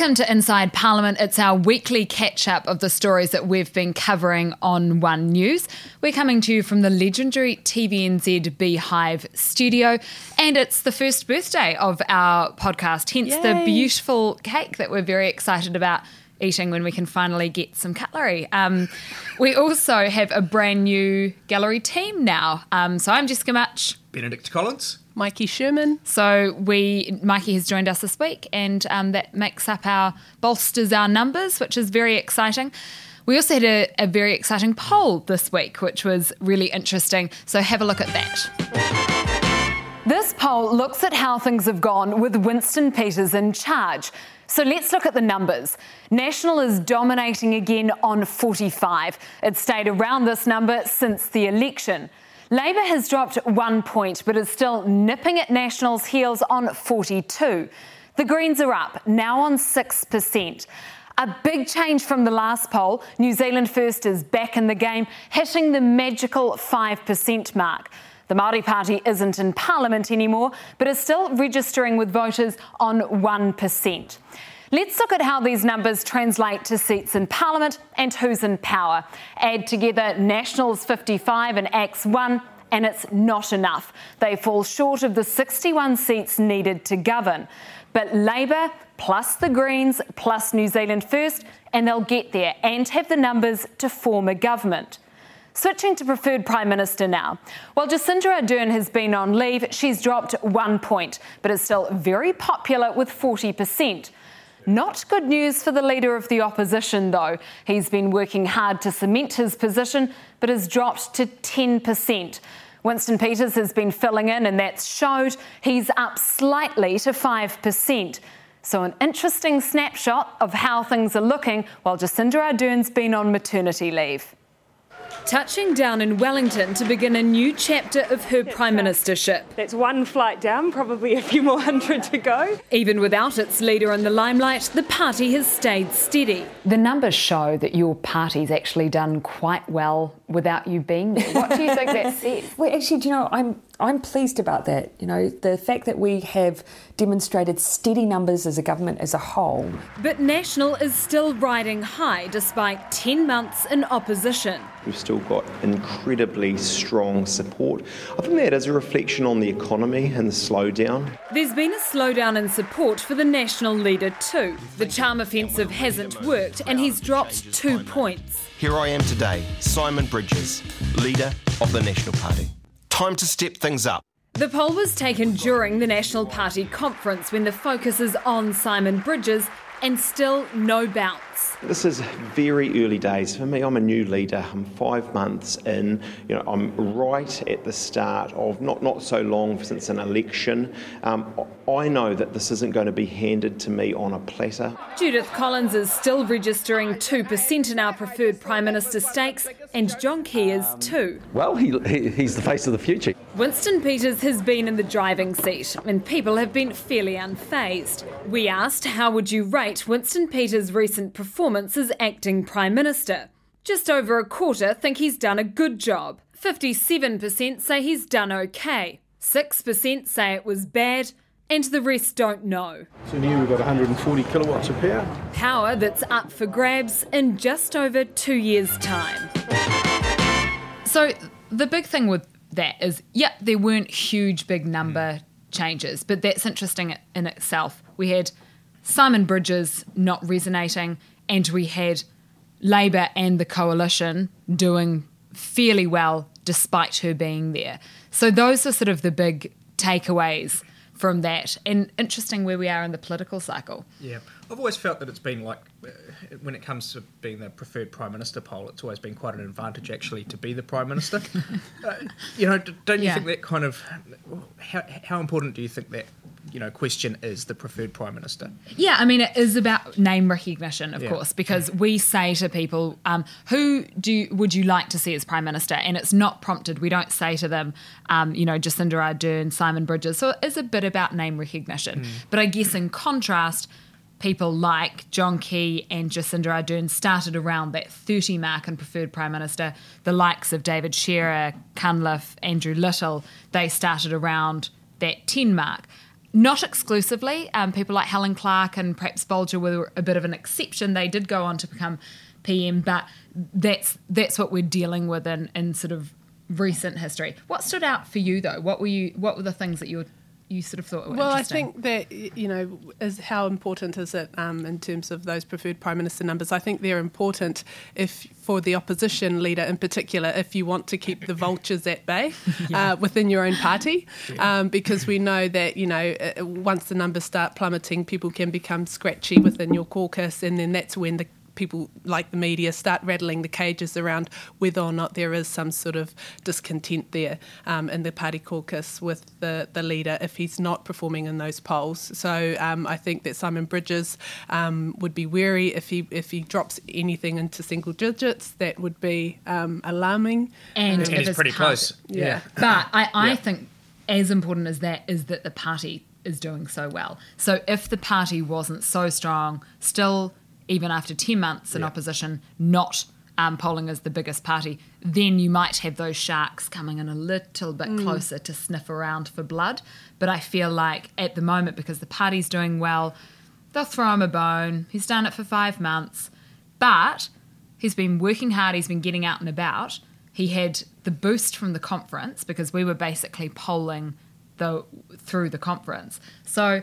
Welcome to Inside Parliament. It's our weekly catch up of the stories that we've been covering on One News. We're coming to you from the legendary TVNZ Beehive studio, and it's the first birthday of our podcast, hence Yay. the beautiful cake that we're very excited about eating when we can finally get some cutlery. Um, we also have a brand new gallery team now. Um, so I'm Jessica Mutch. Benedict Collins. Maiki Sherman. So we, Maiki has joined us this week, and um, that makes up our bolsters our numbers, which is very exciting. We also had a, a very exciting poll this week, which was really interesting. So have a look at that. This poll looks at how things have gone with Winston Peters in charge. So let's look at the numbers. National is dominating again on 45. It's stayed around this number since the election. Labour has dropped one point, but is still nipping at National's heels on 42. The Greens are up, now on 6%. A big change from the last poll. New Zealand First is back in the game, hitting the magical 5% mark. The Māori Party isn't in Parliament anymore, but is still registering with voters on 1%. Let's look at how these numbers translate to seats in Parliament and who's in power. Add together Nationals 55 and ACT's 1, and it's not enough. They fall short of the 61 seats needed to govern. But Labour, plus the Greens, plus New Zealand First, and they'll get there and have the numbers to form a government. Switching to preferred Prime Minister now. While Jacinda Ardern has been on leave, she's dropped one point, but is still very popular with 40%. Not good news for the leader of the opposition, though. He's been working hard to cement his position, but has dropped to 10%. Winston Peters has been filling in, and that's showed he's up slightly to 5%. So, an interesting snapshot of how things are looking while Jacinda Ardern's been on maternity leave. Touching down in Wellington to begin a new chapter of her prime ministership. That's one flight down, probably a few more hundred to go. Even without its leader in the limelight, the party has stayed steady. The numbers show that your party's actually done quite well without you being there. What do you think that says? Well, actually, do you know, I'm I'm pleased about that. You know, the fact that we have demonstrated steady numbers as a government as a whole. But National is still riding high despite 10 months in opposition. We've still got incredibly strong support. I think that is a reflection on the economy and the slowdown. There's been a slowdown in support for the National leader too. The charm offensive hasn't worked and he's dropped two points. Here I am today, Simon Bridges, leader of the National Party. Time to step things up. The poll was taken during the National Party conference when the focus is on Simon Bridges and still no bounce. This is very early days for me. I'm a new leader. I'm five months in. You know, I'm right at the start of not not so long since an election. Um, I know that this isn't going to be handed to me on a platter. Judith Collins is still registering 2% in our preferred Prime Minister stakes, and John Key is um, too. Well, he, he, he's the face of the future. Winston Peters has been in the driving seat, and people have been fairly unfazed. We asked how would you rate Winston Peters' recent performance as acting Prime Minister? Just over a quarter think he's done a good job. 57% say he's done okay. 6% say it was bad, and the rest don't know. So new we've got 140 kilowatts of power. Power that's up for grabs in just over two years' time. So the big thing with that is, yeah, there weren't huge, big number mm. changes, but that's interesting in itself. We had Simon Bridges not resonating, and we had Labour and the coalition doing fairly well despite her being there. So those are sort of the big takeaways from that, and interesting where we are in the political cycle. Yeah, I've always felt that it's been like, uh, when it comes to being the preferred prime minister poll, it's always been quite an advantage actually to be the prime minister. uh, you know, don't you Yeah. think that kind of how, how important do you think that you know question is the preferred prime minister? Yeah, I mean, it is about name recognition, of Yeah. course, because we say to people, um, "Who do you, would you like to see as prime minister?" And it's not prompted. We don't say to them, um, you know, Jacinda Ardern, Simon Bridges. So it is a bit about name recognition. But I guess in contrast, people like John Key and Jacinda Ardern started around that 30 mark and preferred prime minister. The likes of David Shearer, Cunliffe, Andrew Little, they started around that 10 mark. Not exclusively. Um, people like Helen Clark and perhaps Bolger were a bit of an exception. They did go on to become PM, but that's that's what we're dealing with in, in sort of recent history. What stood out for you though? What were you? What were the things that you were you sort of thought were well, I think that you know, is how important is it um, in terms of those preferred prime minister numbers? I think they're important if for the opposition leader in particular, if you want to keep the vultures at bay yeah. uh, within your own party, yeah. um, because we know that you know uh, once the numbers start plummeting, people can become scratchy within your caucus, and then that's when the people like the media start rattling the cages around whether or not there is some sort of discontent there um, in the party caucus with the, the leader if he's not performing in those polls. So um, I think that Simon Bridges um, would be wary if he if he drops anything into single digits. That would be um, alarming. And, and he's pretty close. Yeah. yeah. But I, I yeah. think as important as that is that the party is doing so well. So if the party wasn't so strong, still even after 10 months in yeah. opposition, not um, polling as the biggest party, then you might have those sharks coming in a little bit mm. closer to sniff around for blood. But I feel like at the moment, because the party's doing well, they'll throw him a bone. He's done it for five months. But he's been working hard, he's been getting out and about. He had the boost from the conference because we were basically polling the, through the conference. So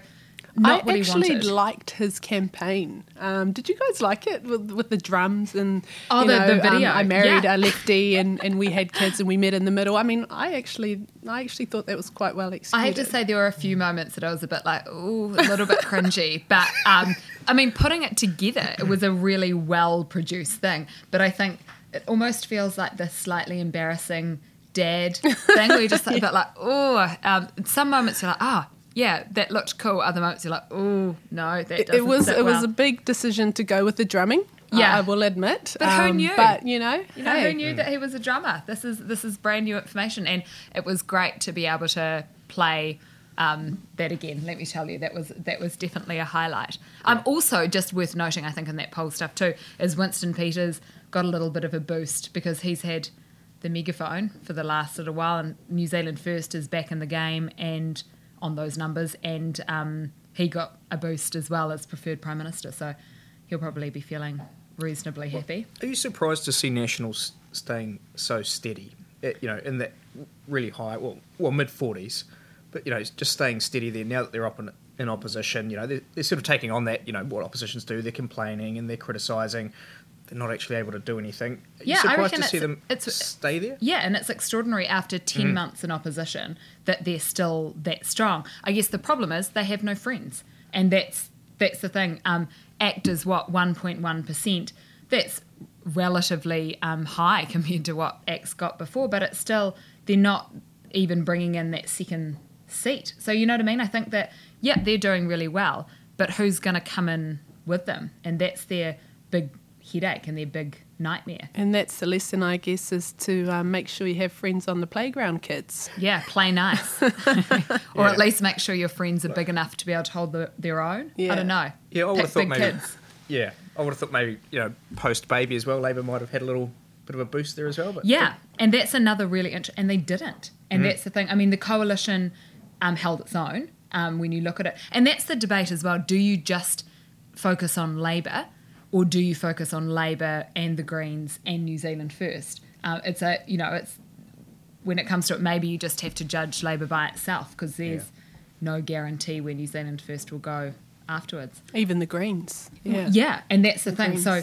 I actually liked his campaign. Um, did you guys like it with, with the drums and oh, the, know, the, video? Um, I married yeah. a lefty and, and we had kids and we met in the middle. I mean, I actually I actually thought that was quite well executed. I have to say there were a few moments that I was a bit like, oh, a little bit cringy, but um, I mean, putting it together, it was a really well produced thing. But I think it almost feels like this slightly embarrassing dad thing where you're just like, yeah. a bit like, oh, um, some moments you're like, ah, oh, yeah, that looked cool. Other moments you're like, oh no, that doesn't it was it well. was a big decision to go with the drumming. Yeah, I will admit. But who um, knew? But you know, you know hey. who knew that he was a drummer? This is this is brand new information, and it was great to be able to play. Um, that again, let me tell you, that was that was definitely a highlight. Um, also, just worth noting, I think in that poll stuff too, is Winston Peters got a little bit of a boost because he's had the megaphone for the last little while, and New Zealand First is back in the game, and on those numbers, and um, he got a boost as well as preferred prime minister. So he'll probably be feeling reasonably happy. Are you surprised to see Nationals staying so steady? It, eh, you know, in that really high, well, well mid forties, but you know, just staying steady there. Now that they're up in, in opposition, you know, they're, they're, sort of taking on that. You know, what oppositions do. They're complaining and they're criticising they're not actually able to do anything. Are yeah, you surprised I reckon to see them it's, stay there? Yeah, and it's extraordinary after 10 mm. months in opposition that they're still that strong. I guess the problem is they have no friends. And that's that's the thing. Um, ACT is what, 1.1%. That's relatively um, high compared to what ACT's got before, but it's still, they're not even bringing in that second seat. So, you know what I mean? I think that, yeah, they're doing really well, but who's going to come in with them? And that's their big headache and their big nightmare. And that's the lesson, I guess, is to um, make sure you have friends on the playground, kids. Yeah, play nice. or yeah. at least make sure your friends are big enough to be able to hold the, their own. Yeah. I don't know. Yeah, I would have thought maybe. Kids. Yeah, I would have thought maybe, you know, post baby as well, Labour might have had a little bit of a boost there as well. But Yeah, and that's another really interesting, and they didn't. And mm. that's the thing. I mean, the coalition um, held its own um, when you look at it. And that's the debate as well. Do you just focus on Labour? Or do you focus on Labour and the Greens and New Zealand first? Uh, it's a you know it's when it comes to it, maybe you just have to judge Labour by itself because there's yeah. no guarantee where New Zealand first will go afterwards. Even the Greens, yeah, yeah, and that's the, the thing. Greens. So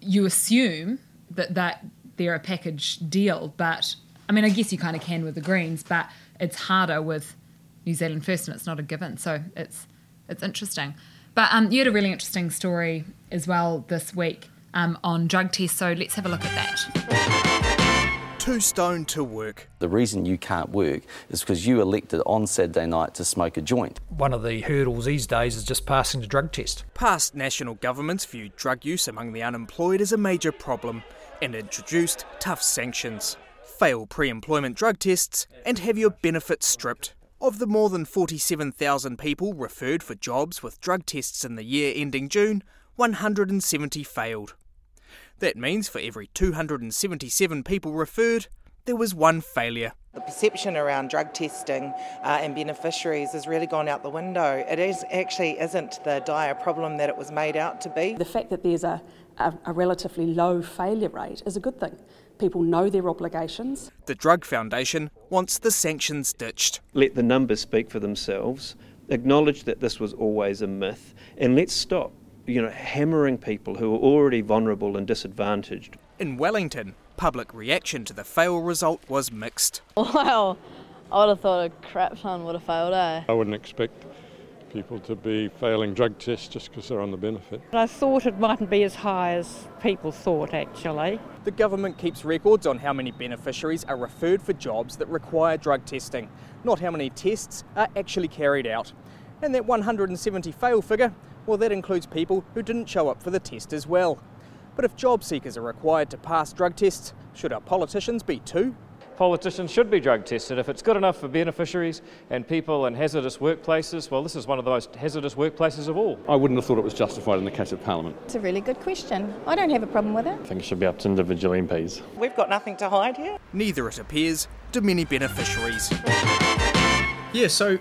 you assume that that they're a package deal, but I mean, I guess you kind of can with the Greens, but it's harder with New Zealand first, and it's not a given. So it's it's interesting. But um, you had a really interesting story as well this week um, on drug tests, so let's have a look at that. Too stoned to work. The reason you can't work is because you elected on Saturday night to smoke a joint. One of the hurdles these days is just passing the drug test. Past national governments viewed drug use among the unemployed as a major problem and introduced tough sanctions. Fail pre employment drug tests and have your benefits stripped. Of the more than 47,000 people referred for jobs with drug tests in the year ending June, 170 failed. That means for every 277 people referred, there was one failure. The perception around drug testing uh, and beneficiaries has really gone out the window. It is actually isn't the dire problem that it was made out to be. The fact that there's a, a, a relatively low failure rate is a good thing. People know their obligations. The Drug Foundation wants the sanctions ditched. Let the numbers speak for themselves. Acknowledge that this was always a myth, and let's stop, you know, hammering people who are already vulnerable and disadvantaged. In Wellington, public reaction to the fail result was mixed. Wow, I would have thought a crap ton would have failed, eh? I wouldn't expect people to be failing drug tests just because they're on the benefit. I thought it mightn't be as high as people thought, actually. The government keeps records on how many beneficiaries are referred for jobs that require drug testing, not how many tests are actually carried out. And that 170 fail figure, well, that includes people who didn't show up for the test as well. But if job seekers are required to pass drug tests, should our politicians be too? Politicians should be drug tested. If it's good enough for beneficiaries and people in hazardous workplaces, well, this is one of the most hazardous workplaces of all. I wouldn't have thought it was justified in the case of Parliament. It's a really good question. I don't have a problem with it. I think it should be up to individual MPs. We've got nothing to hide here. Neither, it appears, do many beneficiaries. Yeah, so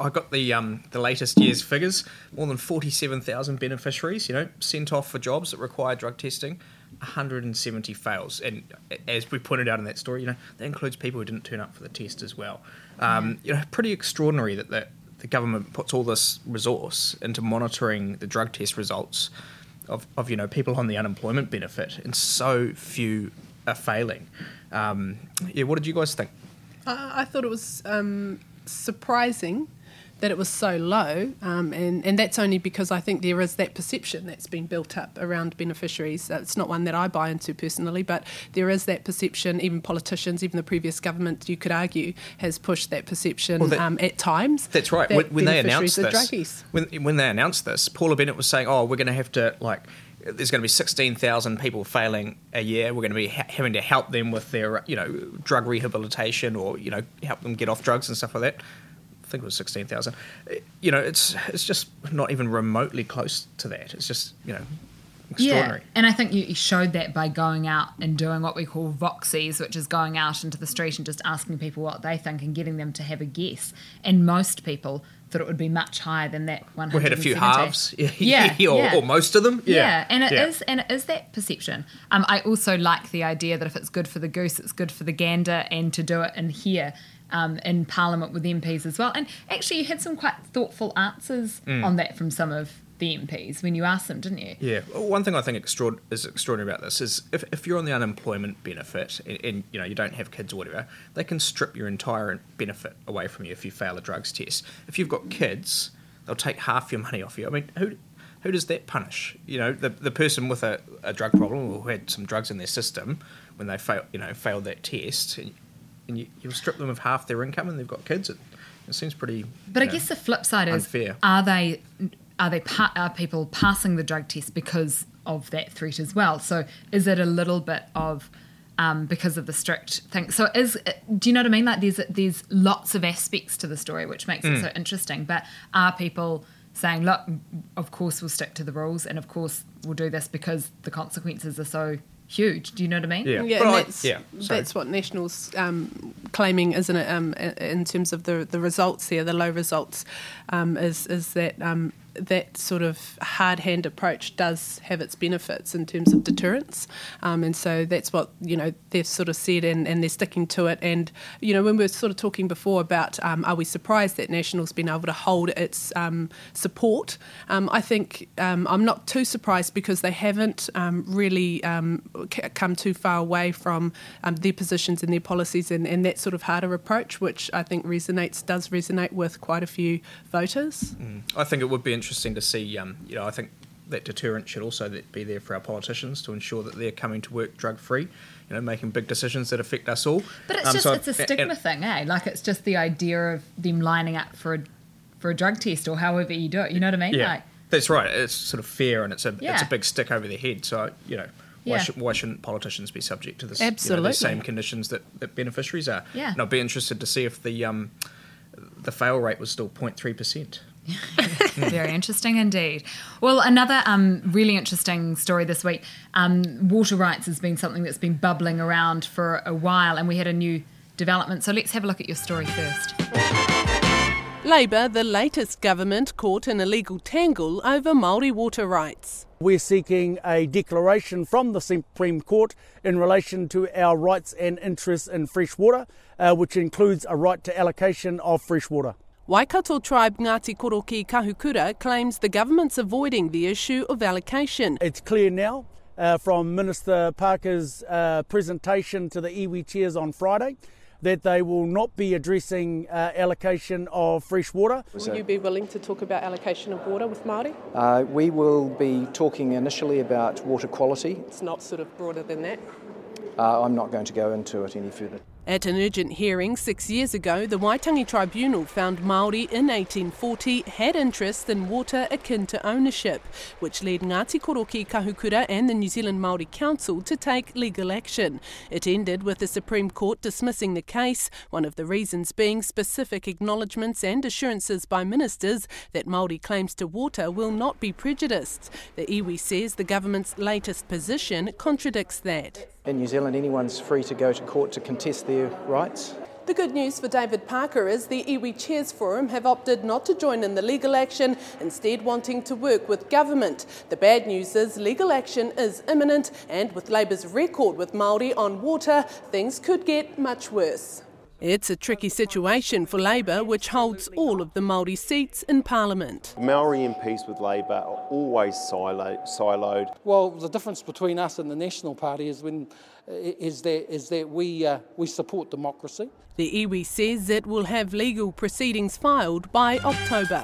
I got the um, the latest year's figures. More than forty seven thousand beneficiaries, you know, sent off for jobs that require drug testing. 170 fails, and as we pointed out in that story, you know that includes people who didn't turn up for the test as well. Um, you know, pretty extraordinary that the, the government puts all this resource into monitoring the drug test results of, of you know people on the unemployment benefit, and so few are failing. Um, yeah, what did you guys think? I, I thought it was um, surprising that it was so low, um, and, and that's only because I think there is that perception that's been built up around beneficiaries. Uh, it's not one that I buy into personally, but there is that perception. Even politicians, even the previous government, you could argue, has pushed that perception Well, that- um, at times. That's right. that When, when they announced this, druggies. when when they announced this, Paula Bennett was saying, "Oh, we're going to have to like." There's going to be 16,000 people failing a year. We're going to be ha- having to help them with their, you know, drug rehabilitation or, you know, help them get off drugs and stuff like that. I think it was 16,000. Uh, You know, it's it's just not even remotely close to that. It's just, you know, extraordinary. Yeah, and I think you showed that by going out and doing what we call voxies, which is going out into the street and just asking people what they think and getting them to have a guess. And most people thought it would be much higher than that. One We had a few halves, Yeah, or, yeah. or most of them. Yeah, Yeah, and it is, Yeah. and it is that perception. Um, I also like the idea that if it's good for the goose, it's good for the gander, and to do it in here. Um, in Parliament with MPs as well, and actually you had some quite thoughtful answers Mm. on that from some of the MPs when you asked them, didn't you? Yeah. Well, One thing I think extraord- is extraordinary about this is if, if you're on the unemployment benefit and, and you know you don't have kids or whatever, they can strip your entire benefit away from you if you fail a drugs test. If you've got kids, they'll take half your money off you. I mean, who who does that punish? You know, the the person with a, a drug problem or who had some drugs in their system when they fail, you know, failed that test, and, you, you'll strip them of half their income and they've got kids. It, it seems pretty. But I know, guess the flip side is: unfair. are they are they pa- are people passing the drug test because of that threat as well? So is it a little bit of um, because of the strict thing? So is do you know what I mean? Like there's there's lots of aspects to the story which makes it Mm. so interesting. But are people saying, look, of course we'll stick to the rules, and of course we'll do this because the consequences are so huge? Do you know what I mean? Yeah, and that's, that's what Nationals um, claiming, isn't it? Um, in terms of the the results here, the low results, um, is is that um, that sort of hard hand approach does have its benefits in terms of deterrence, um, and so that's what you know they've sort of said, and, and they're sticking to it. And you know when we were sort of talking before about um, are we surprised that Nationals been able to hold its um, support? Um, I think um, I'm not too surprised because they haven't um, really come too far away from their positions and their policies and, and that sort of harder approach, which I think resonates does resonate with quite a few voters. Mm. I think it would be interesting to see. Um, you know, I think that deterrent should also be there for our politicians to ensure that they're coming to work drug free. You know, making big decisions that affect us all. But it's Um, just so it's a and- stigma thing, eh? Like it's just the idea of them lining up for a for a drug test or however you do it. You know what I mean? Yeah, Like that's right. It's sort of fair and it's a it's a big stick over their head. So you know. Why, Yeah. should, why shouldn't politicians be subject to this? You know, the same conditions that, that beneficiaries are. Yeah. And I'd be interested to see if the um, the fail rate was still 0.3 percent. Very interesting indeed. Well, another um, really interesting story this week. Um, water rights has been something that's been bubbling around for a while, and we had a new development. So let's have a look at your story first. Labour, the latest government, caught in a legal tangle over Māori water rights. We're seeking a declaration from the Supreme Court in relation to our rights and interests in fresh water, uh, which includes a right to allocation of fresh water. Waikato tribe Ngāti Koroki Kahukura claims the government's avoiding the issue of allocation. It's clear now uh, from Minister Parker's uh, presentation to the iwi chairs on Friday that they will not be addressing uh, allocation of fresh water. Will you be willing to talk about allocation of water with Māori? Uh, we will be talking initially about water quality. It's not sort of broader than that. Uh, I'm not going to go into it any further. At an urgent hearing six years ago, the Waitangi Tribunal found Māori in 1840 had interest in water akin to ownership, which led Ngāti Koroki Kahukura and the New Zealand Māori Council to take legal action. It ended with the Supreme Court dismissing the case, one of the reasons being specific acknowledgements and assurances by ministers that Māori claims to water will not be prejudiced. The iwi says the government's latest position contradicts that. In New Zealand, anyone's free to go to court to contest their rights. The good news for David Parker is the Iwi Chairs Forum have opted not to join in the legal action, instead wanting to work with government. The bad news is legal action is imminent and with Labour's record with Māori on water, things could get much worse. It's a tricky situation for Labour, which holds all of the Māori seats in Parliament. Maori MPs with Labour are always siloed. Well, the difference between us and the National Party is when is that is that we uh, we support democracy. The iwi says it will have legal proceedings filed by October.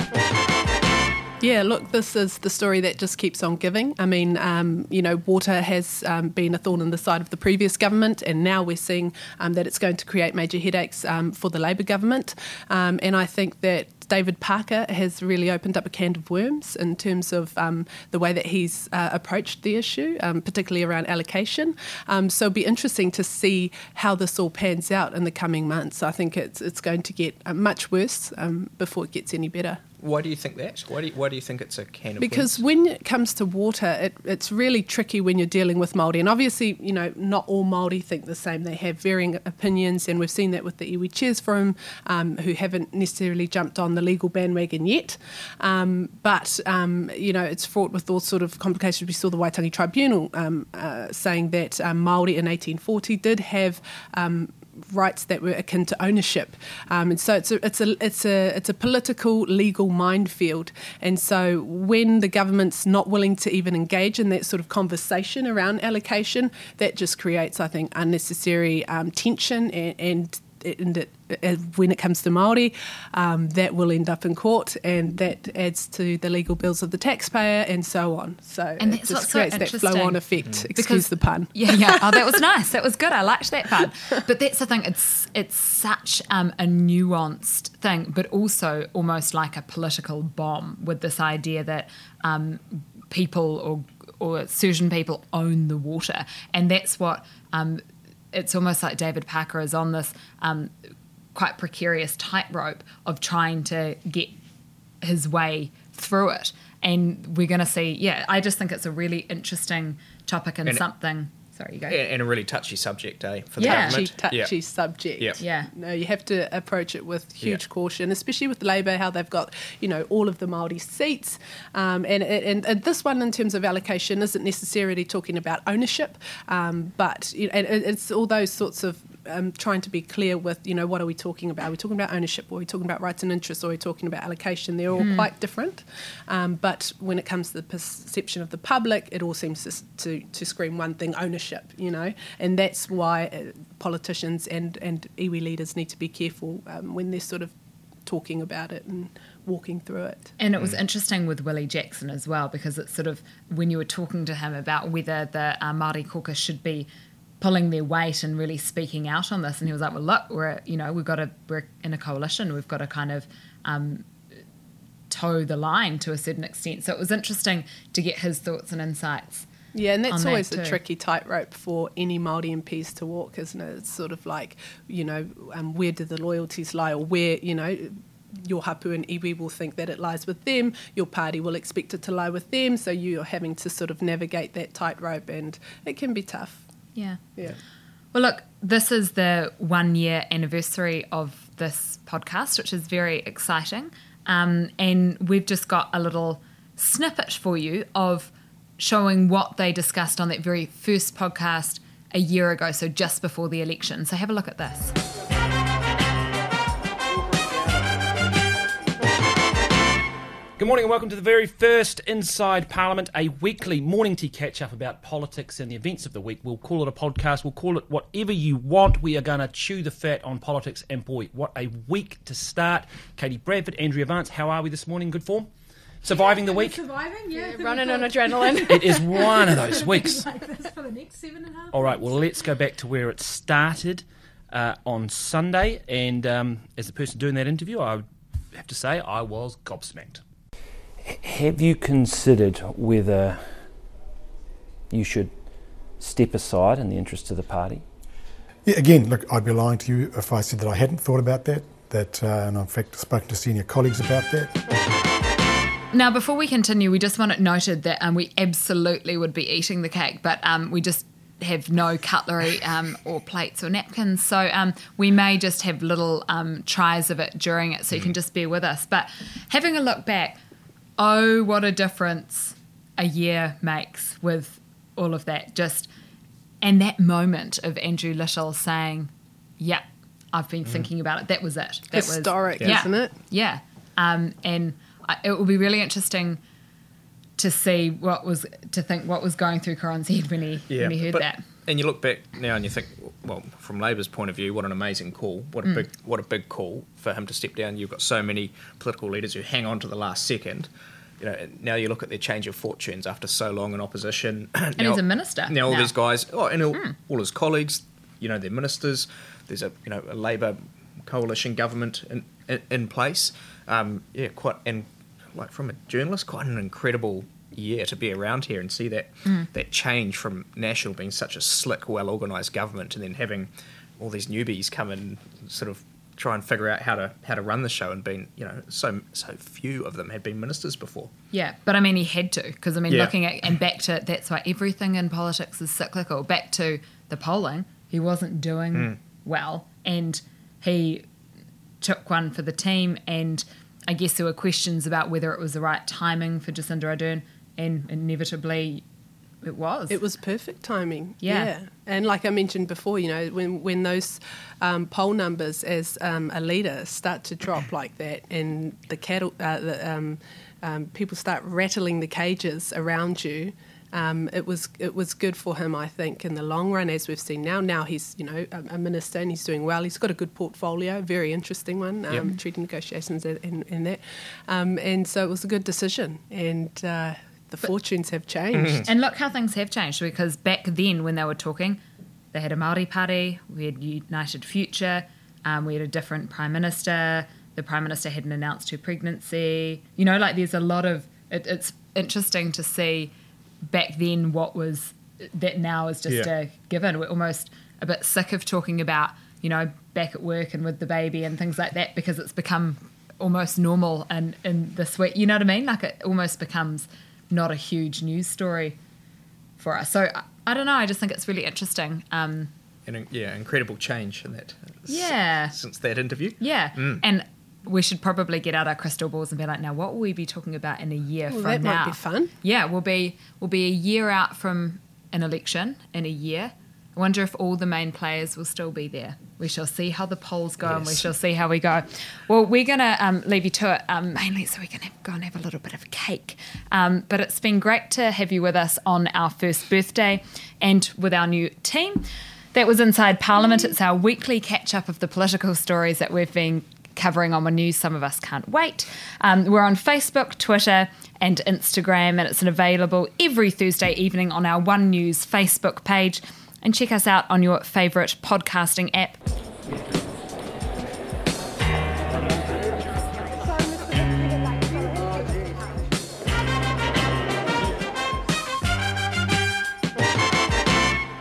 Yeah, look, this is the story that just keeps on giving. I mean, um, you know, water has um, been a thorn in the side of the previous government, and now we're seeing um, that it's going to create major headaches um, for the Labour government. Um, and I think that David Parker has really opened up a can of worms in terms of um, the way that he's uh, approached the issue, um, particularly around allocation. Um, so it'll be interesting to see how this all pans out in the coming months. I think it's it's going to get uh, much worse um, before it gets any better. Why do you think that? Why do you, why do you think it's a can of Because worms? when it comes to water, it, it's really tricky when you're dealing with Māori. And obviously, you know, not all Māori think the same. They have varying opinions, and we've seen that with the Iwi Chairs Forum, um, who haven't necessarily jumped on the legal bandwagon yet. Um, but, um, you know, it's fraught with all sort of complications. We saw the Waitangi Tribunal um, uh, saying that um, Māori in 1840 did have um, rights that were akin to ownership. Um, and so it's a, it's a it's a it's a political legal minefield. And so when the government's not willing to even engage in that sort of conversation around allocation, that just creates, I think, unnecessary um, tension and, and and it, uh, when it comes to Maori, um, that will end up in court, and that adds to the legal bills of the taxpayer, and so on. So And it just what's so creates that flow-on effect. Mm. Excuse Because- the pun. Yeah, yeah. Oh, that was nice. That was good. I liked that part. But that's the thing. It's it's such um, a nuanced thing, but also almost like a political bomb with this idea that um, people or or certain people own the water, and that's what. Um, it's almost like David Parker is on this um, quite precarious tightrope of trying to get his way through it. And we're going to see, yeah, I just think it's a really interesting topic and, And something. Sorry, you go. Yeah, and a really touchy subject, eh? For Yeah. the touchy, government. touchy Yeah. subject. Yeah. Yeah. No, you have to approach it with huge Yeah. caution, especially with Labour, how they've got, you know, all of the Māori seats. Um, and, and, and this one, in terms of allocation, isn't necessarily talking about ownership, um, but you know, and it's all those sorts of um, trying to be clear with, you know, what are we talking about? Are we talking about ownership? Or are we talking about rights and interests? Or are we talking about allocation? They're all Hmm. quite different. Um, but when it comes to the perception of the public, it all seems to, to, to scream one thing ownership, you know. And that's why uh, politicians and, and iwi leaders need to be careful um, when they're sort of talking about it and walking through it. And it was interesting with Willie Jackson as well because it's sort of when you were talking to him about whether the uh, Māori caucus should be pulling their weight and really speaking out on this, and he was like, "Well, look, we're you know we've got to we're in a coalition, we've got to kind of." Um, toe the line to a certain extent so it was interesting to get his thoughts and insights Yeah, and that's that always a tricky tightrope for any Māori MPs to walk, isn't it? It's sort of like, you know, um, where do the loyalties lie, or where, you know, your hapu and iwi will think that it lies with them, your party will expect it to lie with them, so you're having to sort of navigate that tightrope, and it can be tough. Yeah Yeah. Well, look, this is the one year anniversary of this podcast, which is very exciting. Um, and we've just got a little snippet for you of showing what they discussed on that very first podcast a year ago, so just before the election. So have a look at this. Good morning and welcome to the very first Inside Parliament, a weekly morning tea catch up about politics and the events of the week. We'll call it a podcast, we'll call it whatever you want. We are going to chew the fat on politics, and boy, what a week to start. Katie Bradford, Andrea Vance, how are we this morning? Good form? Surviving the week? Surviving, yeah. running on adrenaline. It is one of those weeks. like this for the next seven and a half. All right, well, let's go back to where it started uh, on Sunday. And um, as the person doing that interview, I have to say I was gobsmacked. Have you considered whether you should step aside in the interest of the party? Yeah, again, look, I'd be lying to you if I said that I hadn't thought about that. That, uh, and I've in fact spoken to senior colleagues about that. Now, before we continue, we just want it noted that um, we absolutely would be eating the cake, but um, we just have no cutlery um, or plates or napkins. So um, we may just have little um, tries of it during it, so you can just bear with us. But having a look back, oh, what a difference a year makes with all of that. Just and that moment of Andrew Little saying, "Yeah, I've been thinking about it." That was it. That Historic, was, yeah, isn't it? Yeah, um, and I, it will be really interesting to see what was to think what was going through Corin's head when he when he heard but- that. And you look back now and you think, well, from Labour's point of view, what an amazing call! What a Mm. big, what a big call for him to step down. You've got so many political leaders who hang on to the last second. You know, now you look at their change of fortunes after so long in opposition. And he's a minister Now all now. these guys, oh, and all, Mm. all his colleagues, you know, they're ministers. There's a you know a Labor coalition government in in, in place. Um, yeah, quite and like from a journalist, quite an incredible year to be around here and see that Mm. that change from national being such a slick, well organised government, and then having all these newbies come and sort of try and figure out how to how to run the show, and being you know so so few of them had been ministers before. Yeah, but I mean, he had to because I mean, Yeah. looking at and back to that's why everything in politics is cyclical. Back to the polling, he wasn't doing Mm. well, and he took one for the team. And I guess there were questions about whether it was the right timing for Jacinda Ardern, and inevitably, it was. It was perfect timing. Yeah. And like I mentioned before, you know, when when those um, poll numbers as um, a leader start to drop like that, and the cattle, uh, the, um, um, people start rattling the cages around you. Um, it was it was good for him, I think, in the long run, as we've seen now. Now he's you know a, a minister and he's doing well. He's got a good portfolio, very interesting one, um, Yep. treaty negotiations and, and, and that. Um, and so it was a good decision, and uh, the fortunes have changed. And look how things have changed because back then, when they were talking, they had a Maori party, we had United Future, um, we had a different prime minister. The prime minister hadn't announced her pregnancy. You know, like there's a lot of. It, it's interesting to see back then what was that now is just Yeah. a given. We're almost a bit sick of talking about you know back at work and with the baby and things like that because it's become almost normal and in this way. You know what I mean? Like it almost becomes not a huge news story for us. So I, I don't know. I just think it's really interesting. Um, And yeah, incredible change in that. Yeah. Since that interview. yeah, Mm. and we should probably get out our crystal balls and be like, now what will we be talking about in a year Well, from that now? might be fun. Yeah, we'll be we'll be a year out from an election in a year. I wonder if all the main players will still be there. We shall see how the polls go, and we shall see how we go. Well, we're going to um, leave you to it um, mainly so we can have, go and have a little bit of a cake. Um, but it's been great to have you with us on our first birthday and with our new team. That was Inside Parliament. It's our weekly catch up of the political stories that we've been covering on the news. Some of us can't wait. Um, we're on Facebook, Twitter, and Instagram, and it's available every Thursday evening on our One News Facebook page. And check us out on your favourite podcasting app.